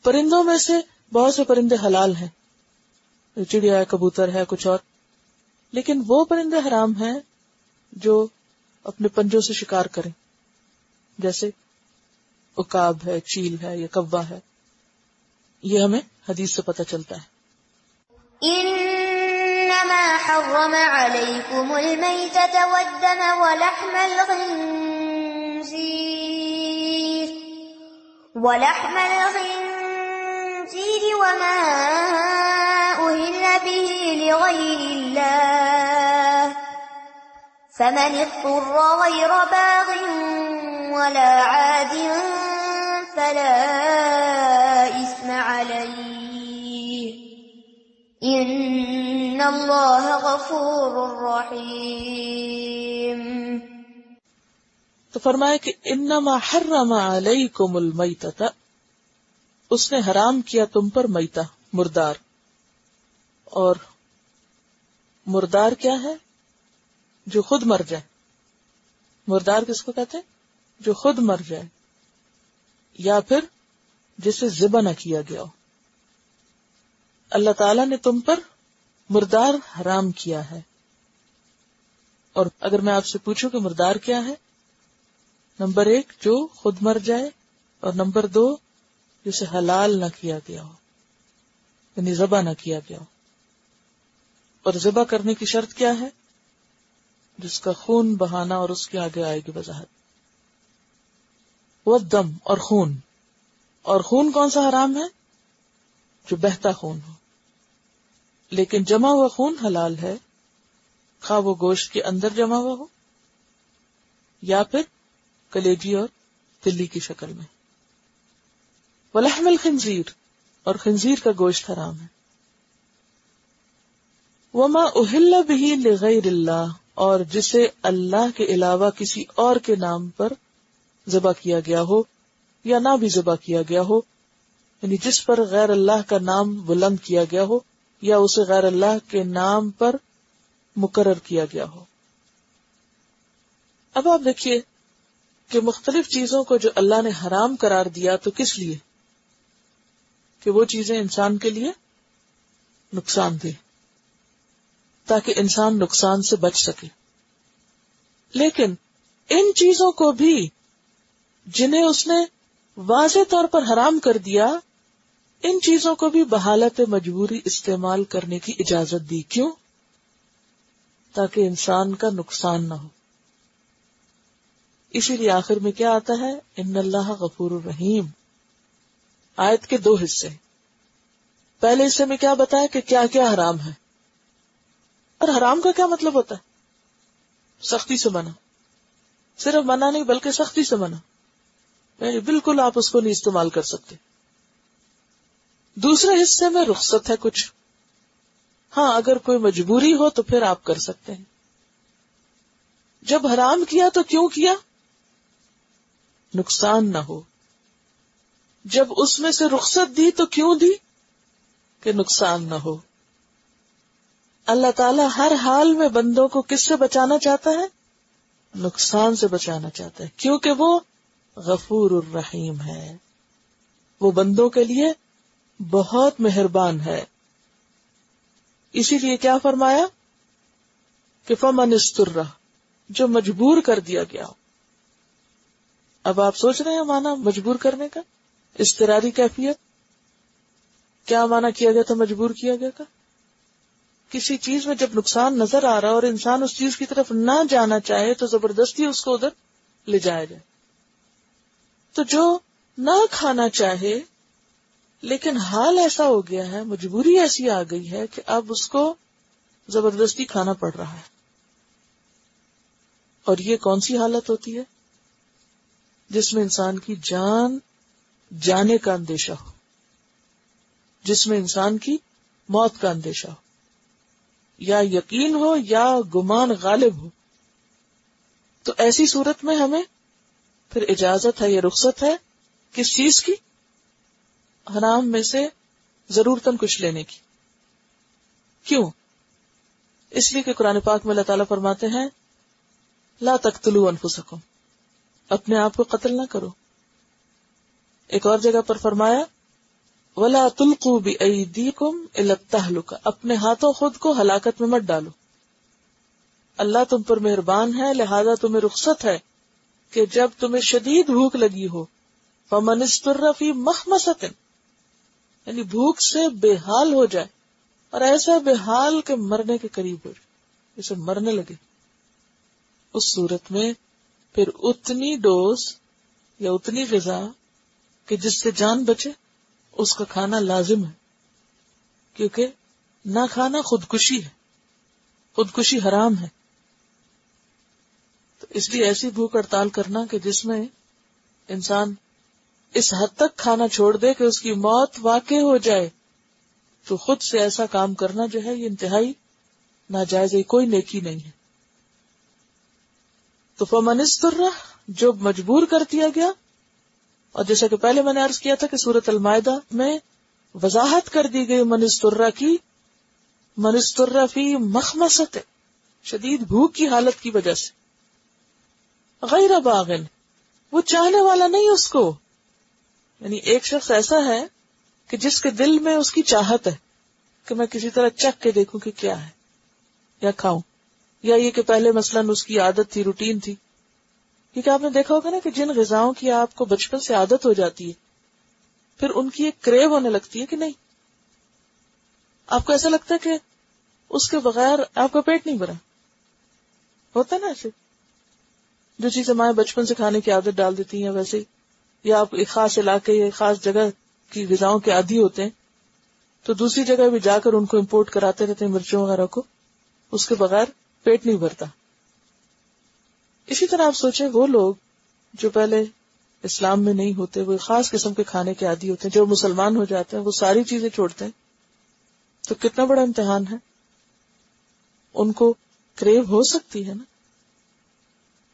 پرندوں میں سے بہت سے پرندے حلال ہیں۔ چڑیا ہے، کبوتر ہے، کچھ اور۔ لیکن وہ پرندے حرام ہیں جو اپنے پنجوں سے شکار کریں۔ جیسے اکاب ہے، چیل ہے، یا کوا ہے۔ یہ ہمیں حدیث سے پتہ چلتا ہے۔ انما حرم عليكم الميتة والدم ولحم الخنزير ولحم الخنزير وما أهل به لغير الله فمن اضطر غير باغ ولا عاد فلا إثم عليه إن الله غفور رحيم تو فرمایا کہ انما حرم علیکم المیتۃ اس نے حرام کیا تم پر میتا مردار۔ اور مردار کیا ہے؟ جو خود مر جائے۔ مردار کس کو کہتے ہیں؟ جو خود مر جائے۔ یا پھر جسے ذبح نہ کیا گیا ہو۔ اللہ تعالی نے تم پر مردار حرام کیا ہے۔ اور اگر میں آپ سے پوچھوں کہ مردار کیا ہے، نمبر ایک، جو خود مر جائے، اور نمبر دو جسے حلال نہ کیا گیا ہو یعنی ذبح نہ کیا گیا ہو۔ اور ذبح کرنے کی شرط کیا ہے؟ جس کا خون بہانا اور اس کے آگے آئے گی وضاحت۔ وہ دم اور خون۔ اور خون کون سا حرام ہے؟ جو بہتا خون ہو۔ لیکن جمع ہوا خون حلال ہے، خواہ وہ گوشت کے اندر جمع ہوا ہو، یا پھر کلیجی اور تلی کی شکل میں۔ ولحم الخنزیر اور خنزیر کا گوشت حرام ہے۔ وما اہل بھی لغیر اللہ اور جسے اللہ کے علاوہ کسی اور کے نام پر ذبح کیا گیا ہو، یا نہ بھی ذبح کیا گیا ہو یعنی جس پر غیر اللہ کا نام بلند کیا گیا ہو یا اسے غیر اللہ کے نام پر مقرر کیا گیا ہو۔ اب آپ دیکھیے کہ مختلف چیزوں کو جو اللہ نے حرام قرار دیا تو کس لیے؟ کہ وہ چیزیں انسان کے لیے نقصان دے تاکہ انسان نقصان سے بچ سکے۔ لیکن ان چیزوں کو بھی جنہیں اس نے واضح طور پر حرام کر دیا ان چیزوں کو بھی بحالت مجبوری استعمال کرنے کی اجازت دی کیوں؟ تاکہ انسان کا نقصان نہ ہو۔ اسی لیے آخر میں کیا آتا ہے؟ ان اللہ غفور الرحیم۔ آیت کے دو حصے۔ پہلے حصے میں کیا بتایا کہ کیا کیا حرام ہے؟ اور حرام کا کیا مطلب ہوتا ہے؟ سختی سے منع۔ صرف منع نہیں، بلکہ سختی سے منع۔ یعنی بالکل آپ اس کو نہیں استعمال کر سکتے۔ دوسرے حصے میں رخصت ہے کچھ۔ ہاں اگر کوئی مجبوری ہو تو پھر آپ کر سکتے ہیں۔ جب حرام کیا تو کیوں کیا؟ نقصان نہ ہو۔ جب اس میں سے رخصت دی تو کیوں دی؟ کہ نقصان نہ ہو۔ اللہ تعالیٰ ہر حال میں بندوں کو کس سے بچانا چاہتا ہے؟ نقصان سے بچانا چاہتا ہے۔ کیونکہ وہ غفور الرحیم ہے۔ وہ بندوں کے لیے بہت مہربان ہے۔ اسی لیے کیا فرمایا؟ کہ فمن استر جو مجبور کر دیا گیا۔ اب آپ سوچ رہے ہیں مانا مجبور کرنے کا؟ استراری کیفیت؟ کیا مانا کیا گیا تھا مجبور کیا گیا تھا کسی چیز میں جب نقصان نظر آ رہا اور انسان اس چیز کی طرف نہ جانا چاہے تو زبردستی اس کو ادھر لے جایا جائے۔ تو جو نہ کھانا چاہے لیکن حال ایسا ہو گیا ہے، مجبوری ایسی آ گئی ہے کہ اب اس کو زبردستی کھانا پڑ رہا ہے۔ اور یہ کون سی حالت ہوتی ہے؟ جس میں انسان کی جان جانے کا اندیشہ ہو۔ جس میں انسان کی موت کا اندیشہ ہو۔ یا یقین ہو یا گمان غالب ہو۔ تو ایسی صورت میں ہمیں پھر اجازت ہے یا رخصت ہے کس چیز کی؟ حرام میں سے ضرورتن کچھ لینے کی۔ کیوں؟ اس لیے کہ قرآن پاک میں اللہ تعالیٰ فرماتے ہیں، لا تختلو انفسکم۔ اپنے آپ کو قتل نہ کرو۔ ایک اور جگہ پر فرمایا، ولا تلقو بأيديكم الى التهلكه اپنے ہاتھوں خود کو ہلاکت میں مت ڈالو۔ اللہ تم پر مہربان ہے، لہذا تمہیں رخصت ہے کہ جب تمہیں شدید بھوک لگی ہو، فمن استر مخمصت یعنی بھوک سے بے حال ہو جائے اور ایسا بے حال کے مرنے کے قریب ہو جائے جسے مرنے لگے۔ اس صورت میں پھر اتنی ڈوز یا اتنی غذا کہ جس سے جان بچے، اس کا کھانا لازم ہے۔ کیونکہ نہ کھانا خودکشی ہے، خودکشی حرام ہے۔ تو اس لیے ایسی بھوک ہڑتال کرنا کہ جس میں انسان اس حد تک کھانا چھوڑ دے کہ اس کی موت واقع ہو جائے، تو خود سے ایسا کام کرنا جو ہے یہ انتہائی ناجائز کوئی نیکی نہیں ہے۔ تو فمنستر جو مجبور کر دیا گیا، اور جیسا کہ پہلے میں نے عرض کیا تھا کہ سورت المائدہ میں وضاحت کر دی گئی منسترا کی۔ منسترا فی مخمست شدید بھوک کی حالت کی وجہ سے۔ غیر باغن وہ چاہنے والا نہیں اس کو۔ یعنی ایک شخص ایسا ہے کہ جس کے دل میں اس کی چاہت ہے کہ میں کسی طرح چک کے دیکھوں کہ کیا ہے یا کھاؤں یا یہ کہ پہلے مثلاً اس کی عادت تھی، روٹین تھی۔ کیونکہ آپ نے دیکھا ہوگا نا کہ جن غذاؤں کی آپ کو بچپن سے عادت ہو جاتی ہے، پھر ان کی ایک کریو ہونے لگتی ہے کہ نہیں؟ آپ کو ایسا لگتا ہے کہ اس کے بغیر آپ کا پیٹ نہیں بھرا؟ ہوتا نا ایسے؟ جو چیزیں مائیں بچپن سے کھانے کی عادت ڈال دیتی ہیں، ویسے ہی۔ یا آپ ایک خاص علاقے یا خاص جگہ کی غذاؤں کے عادی ہوتے ہیں، تو دوسری جگہ بھی جا کر ان کو امپورٹ کراتے رہتے ہیں مرچوں وغیرہ کو، اس کے بغیر پیٹ نہیں بھرتا۔ اسی طرح آپ سوچیں، وہ لوگ جو پہلے اسلام میں نہیں ہوتے، وہ خاص قسم کے کھانے کے عادی ہوتے ہیں، جو مسلمان ہو جاتے ہیں، وہ ساری چیزیں چھوڑتے ہیں۔ تو کتنا بڑا امتحان ہے۔ ان کو کریو ہو سکتی ہے نا۔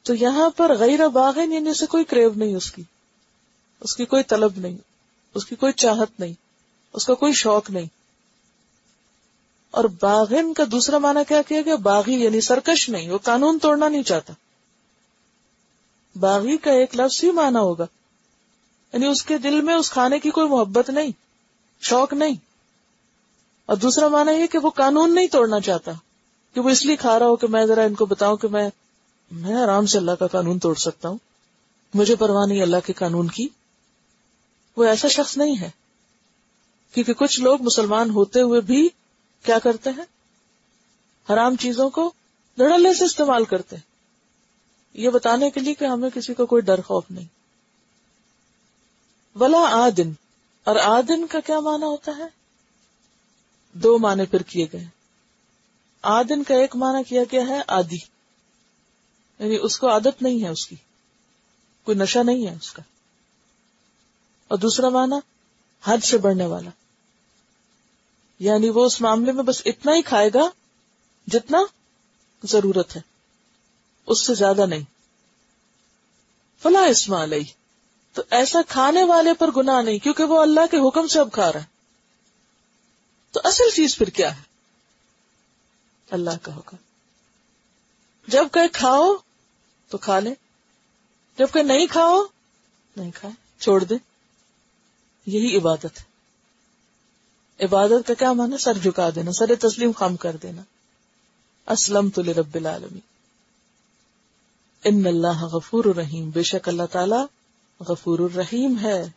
تو یہاں پر غیر باغ یعنی سے کوئی کریو نہیں اس کی۔ اس کی کوئی طلب نہیں، اس کی کوئی چاہت نہیں، اس کا کوئی شوق نہیں۔ اور باغن کا دوسرا معنی کیا کیا گیا؟ باغی یعنی سرکش نہیں، وہ قانون توڑنا نہیں چاہتا۔ باغی کا ایک لفظ ہی معنی ہوگا۔ یعنی اس کے دل میں اس کھانے کی کوئی محبت نہیں، شوق نہیں۔ اور دوسرا معنی یہ کہ وہ قانون نہیں توڑنا چاہتا، کہ وہ اس لیے کھا رہا ہو کہ میں ذرا ان کو بتاؤں کہ میں میں آرام سے اللہ کا قانون توڑ سکتا ہوں۔ مجھے پرواہ نہیں اللہ کے قانون کی۔ وہ ایسا شخص نہیں ہے۔ کیونکہ کچھ لوگ مسلمان ہوتے ہوئے بھی کیا کرتے ہیں؟ حرام چیزوں کو دھڑلے سے استعمال کرتے ہیں۔ یہ بتانے کے لیے کہ ہمیں کسی کو کوئی ڈر خوف نہیں۔ بلا آدن۔ اور آدن کا کیا معنی ہوتا ہے؟ دو معنی پھر کیے گئے۔ آدن کا ایک معنی کیا گیا ہے؟ آدی یعنی اس کو عادت نہیں ہے اس کی۔ کوئی نشہ نہیں ہے اس کا۔ اور دوسرا معنی حد سے بڑھنے والا۔ یعنی وہ اس معاملے میں بس اتنا ہی کھائے گا جتنا ضرورت ہے۔ اس سے زیادہ نہیں۔ فلا اسما علیہ۔ تو ایسا کھانے والے پر گناہ نہیں، کیونکہ وہ اللہ کے حکم سے اب کھا رہا ہے۔ تو اصل چیز پھر کیا ہے؟ اللہ کا حکم۔ جبکہ کھاؤ تو کھا لے جبکہ نہیں کھاؤ، نہیں کھائے چھوڑ دے یہی عبادت ہے۔ عبادت کا کیا مانا سر جھکا دینا، سر تسلیم خام کر دینا۔ اسلم تو رب العالمین۔ ان اللہ غفور الرحیم۔ بے شک اللہ تعالی غفور الرحیم ہے۔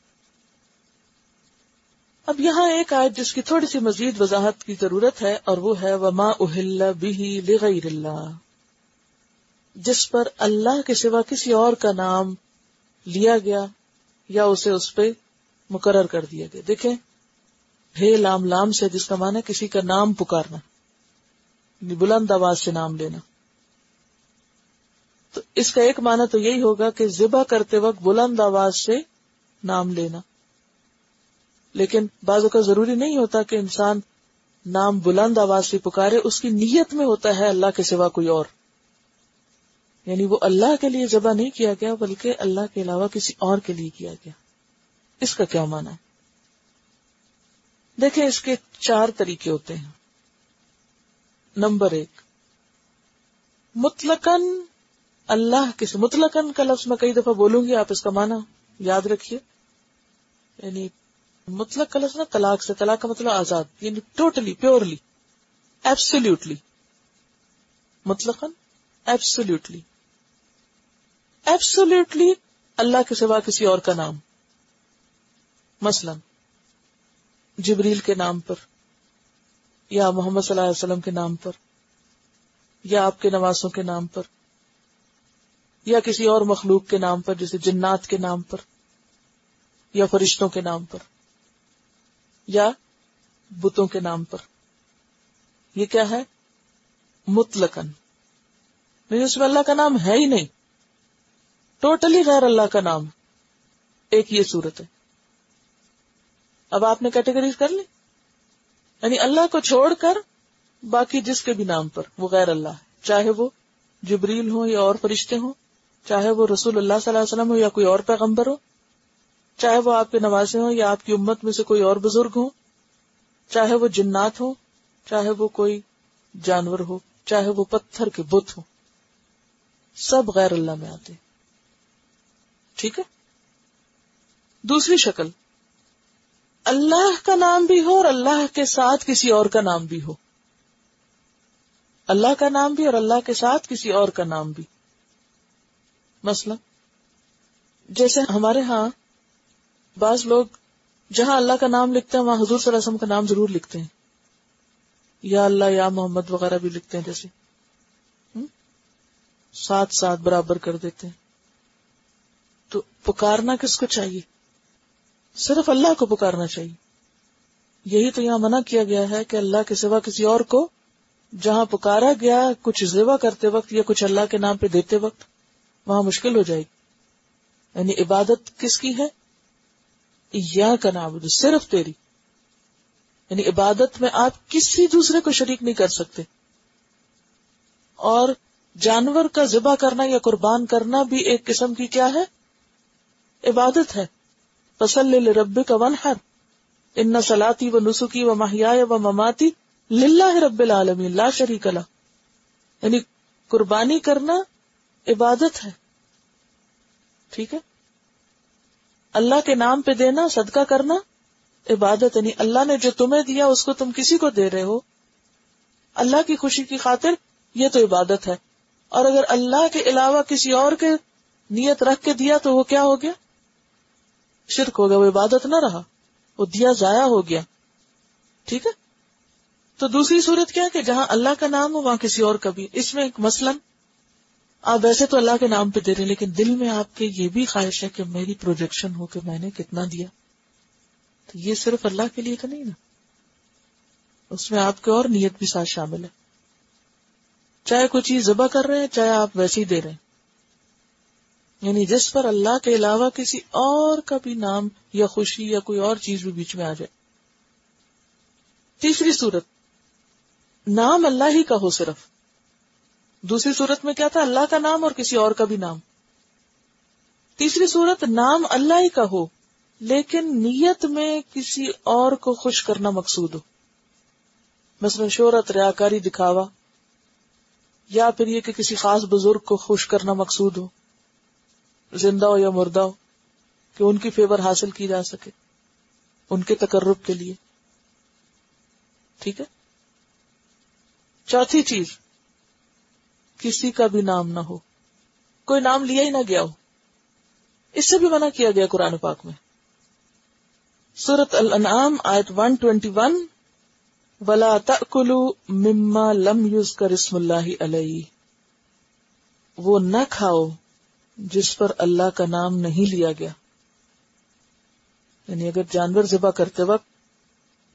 اب یہاں ایک آیت جس کی تھوڑی سی مزید وضاحت کی ضرورت ہے، اور وہ ہے، وما اہل بھی لغیر اللہ جس پر اللہ کے سوا کسی اور کا نام لیا گیا یا اسے اس پہ مقرر کر دیا گیا۔ دیکھیں ہے لام لام سے جس کا معنی کسی کا نام پکارنا، بلند آواز سے نام لینا۔ تو اس کا ایک معنی تو یہی ہوگا کہ ذبح کرتے وقت بلند آواز سے نام لینا۔ لیکن بعض کا ضروری نہیں ہوتا کہ انسان نام بلند آواز سے پکارے، اس کی نیت میں ہوتا ہے اللہ کے سوا کوئی اور۔ یعنی وہ اللہ کے لیے ذبح نہیں کیا گیا، بلکہ اللہ کے علاوہ کسی اور کے لیے کیا گیا۔ اس کا کیا مانا ہے؟ دیکھیں اس کے چار طریقے ہوتے ہیں۔ نمبر ایک، مطلقاً اللہ کس مطلقاً کا لفظ میں کئی دفعہ بولوں گی، آپ اس کا مانا یاد رکھیے۔ یعنی مطلق کا لفظ نا طلاق سے، طلاق کا مطلب آزاد یعنی ٹوٹلی، پیورلی ایبسولوٹلی مطلقاً ایبسولوٹلی ایبسولوٹلی اللہ کے سوا کسی اور کا نام۔ مثلا جبریل کے نام پر، یا محمد صلی اللہ علیہ وسلم کے نام پر، یا آپ کے نوازوں کے نام پر، یا کسی اور مخلوق کے نام پر، جیسے جنات کے نام پر، یا فرشتوں کے نام پر، یا بتوں کے نام پر۔ یہ کیا ہے؟ مطلقن یعنی نہیں اس میں اللہ کا نام ہے ہی نہیں۔ ٹوٹلی غیر اللہ کا نام۔ ایک یہ صورت ہے۔ اب آپ نے کیٹیگریز کر لی؟ یعنی اللہ کو چھوڑ کر باقی جس کے بھی نام پر، وہ غیر اللہ ہے۔ چاہے وہ جبریل ہو یا اور فرشتے ہوں، چاہے وہ رسول اللہ صلی اللہ علیہ وسلم ہو یا کوئی اور پیغمبر ہو، چاہے وہ آپ کے نوازے ہوں یا آپ کی امت میں سے کوئی اور بزرگ ہو چاہے وہ جنات ہو چاہے وہ کوئی جانور ہو، چاہے وہ پتھر کے بت ہو سب غیر اللہ میں آتے ٹھیک ہے؟ دوسری شکل۔ اللہ کا نام بھی ہو اور اللہ کے ساتھ کسی اور کا نام بھی ہو۔ اللہ کا نام بھی اور اللہ کے ساتھ کسی اور کا نام بھی۔ مسئلہ جیسے ہمارے ہاں بعض لوگ جہاں اللہ کا نام لکھتے ہیں، وہاں حضور صلی اللہ علیہ وسلم کا نام ضرور لکھتے ہیں۔ یا اللہ، یا محمد وغیرہ بھی لکھتے ہیں جیسے۔ ساتھ ساتھ برابر کر دیتے ہیں۔ تو پکارنا کس کو چاہیے؟ صرف اللہ کو پکارنا چاہیے۔ یہی تو یہاں منع کیا گیا ہے کہ اللہ کے سوا کسی اور کو جہاں پکارا گیا کچھ زیوا کرتے وقت یا کچھ اللہ کے نام پہ دیتے وقت وہاں مشکل ہو جائے گی۔ یعنی عبادت کس کی ہے؟ یا کا نام، صرف تیری۔ یعنی عبادت میں آپ کسی دوسرے کو شریک نہیں کر سکتے۔ اور جانور کا ذبح کرنا یا قربان کرنا بھی ایک قسم کی کیا ہے؟ عبادت ہے۔ فصل رب کا ون ہر ان سلاتی و نسخی و ماہیا و مماتی للہ رب العالمین، لا شریک اللہ یعنی قربانی کرنا عبادت ہے. ٹھیک ہے؟ اللہ کے نام پہ دینا، صدقہ کرنا عبادت یعنی اللہ نے جو تمہیں دیا، اس کو تم کسی کو دے رہے ہو. اللہ کی خوشی کی خاطر یہ تو عبادت ہے۔ اور اگر اللہ کے علاوہ کسی اور کے نیت رکھ کے دیا تو وہ کیا ہو گیا؟ شرک ہو گیا، وہ عبادت نہ رہا، وہ دیا ضائع ہو گیا۔ ٹھیک ہے؟ تو دوسری صورت کیا کہ جہاں اللہ کا نام ہو، وہاں کسی اور کا بھی۔ اس میں ایک مثلاً آپ ویسے تو اللہ کے نام پہ دے رہے لیکن دل میں آپ کے یہ بھی خواہش ہے کہ میری پروجیکشن ہو کہ میں نے کتنا دیا۔ تو یہ صرف اللہ کے لیے تو نہیں نا۔ اس میں آپ کے اور نیت بھی ساتھ شامل ہے۔ چاہے کوئی چیز ذبح کر رہے ہیں، چاہے آپ ویسے ہی دے رہے ہیں۔ یعنی جس پر اللہ کے علاوہ کسی اور کا بھی نام یا خوشی یا کوئی اور چیز بھی بیچ میں آ جائے۔ تیسری صورت، نام اللہ ہی کا ہو صرف۔ دوسری صورت میں کیا تھا؟ اللہ کا نام اور کسی اور کا بھی نام۔ تیسری صورت، نام اللہ ہی کا ہو، لیکن نیت میں کسی اور کو خوش کرنا مقصود ہو۔ مثلا شہرت ریاکاری دکھاوا، یا پھر یہ کہ کسی خاص بزرگ کو خوش کرنا مقصود ہو۔ زندہ ہو یا مردہ ہو، کہ ان کی فیور حاصل کی جا سکے، ان کے تقرب کے لیے۔ ٹھیک ہے؟ چوتھی چیز، کسی کا بھی نام نہ ہو۔ کوئی نام لیا ہی نہ گیا ہو۔ اس سے بھی منع کیا گیا قرآن پاک میں۔ سورت الانعام، آیت 121 ولا تأکلو مما لم یوز کر اسم اللہ علیہ وہ نہ کھاؤ جس پر اللہ کا نام نہیں لیا گیا۔ یعنی اگر جانور ذبح کرتے وقت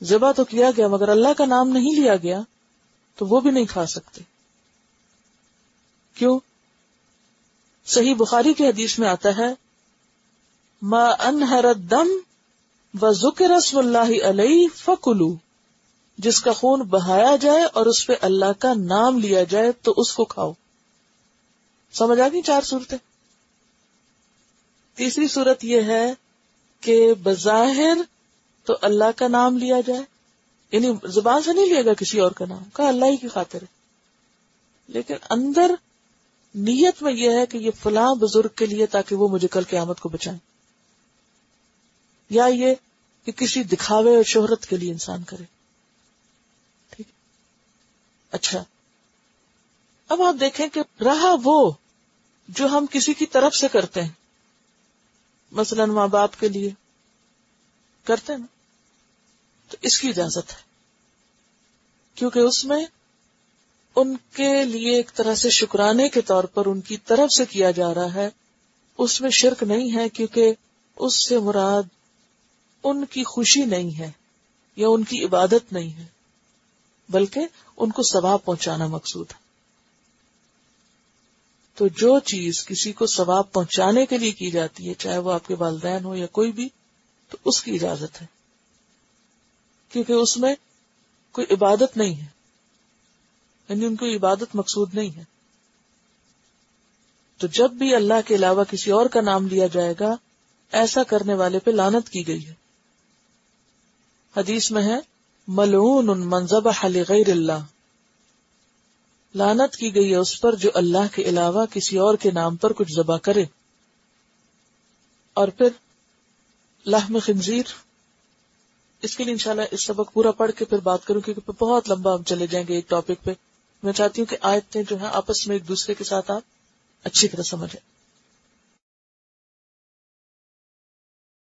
ذبح تو کیا گیا، مگر اللہ کا نام نہیں لیا گیا، تو وہ بھی نہیں کھا سکتے۔ کیوں؟ صحیح بخاری کی حدیث میں آتا ہے، ما انہر دم و ذکر رسم اللہ علیہ فکلو۔ جس کا خون بہایا جائے اور اس پہ اللہ کا نام لیا جائے تو اس کو کھاؤ۔ سمجھ آ گئی چار صورتیں؟ تیسری صورت یہ ہے کہ بظاہر تو اللہ کا نام لیا جائے۔ یعنی زبان سے نہیں لیا گا کسی اور کا نام۔ کا اللہ ہی کی خاطر ہے۔ لیکن اندر نیت میں یہ ہے کہ یہ فلاں بزرگ کے لیے تاکہ وہ مجھے کل قیامت کو بچائیں۔ یا یہ کہ کسی دکھاوے اور شہرت کے لیے انسان کرے۔ ٹھیک۔ اچھا۔ اب آپ دیکھیں کہ رہا وہ جو ہم کسی کی طرف سے کرتے ہیں۔ مثلا ماں باپ کے لیے کرتے ہیں نا، تو اس کی اجازت ہے۔ کیونکہ اس میں ان کے لیے ایک طرح سے شکرانے کے طور پر ان کی طرف سے کیا جا رہا ہے، اس میں شرک نہیں ہے، کیونکہ اس سے مراد ان کی خوشی نہیں ہے یا ان کی عبادت نہیں ہے، بلکہ ان کو ثواب پہنچانا مقصود ہے۔ تو جو چیز کسی کو ثواب پہنچانے کے لیے کی جاتی ہے، چاہے وہ آپ کے والدین ہو یا کوئی بھی، تو اس کی اجازت ہے۔ کیونکہ اس میں کوئی عبادت نہیں ہے۔ یعنی ان کو عبادت مقصود نہیں ہے۔ تو جب بھی اللہ کے علاوہ کسی اور کا نام لیا جائے گا، ایسا کرنے والے پہ لانت کی گئی ہے۔ حدیث میں ہے، ملعون ان منظب غیر اللہ۔ لانت کی گئی ہے اس پر جو اللہ کے علاوہ کسی اور کے نام پر کچھ ذبح کرے۔ اور پھر لحم خنزیر، اس کے لیے انشاءاللہ اس سبق پورا پڑھ کے پھر بات کروں کیونکہ بہت لمبا ہم چلے جائیں گے ایک ٹاپک پہ۔ میں چاہتی ہوں کہ آیتیں جو ہیں آپس میں ایک دوسرے کے ساتھ آپ اچھی طرح سمجھیں۔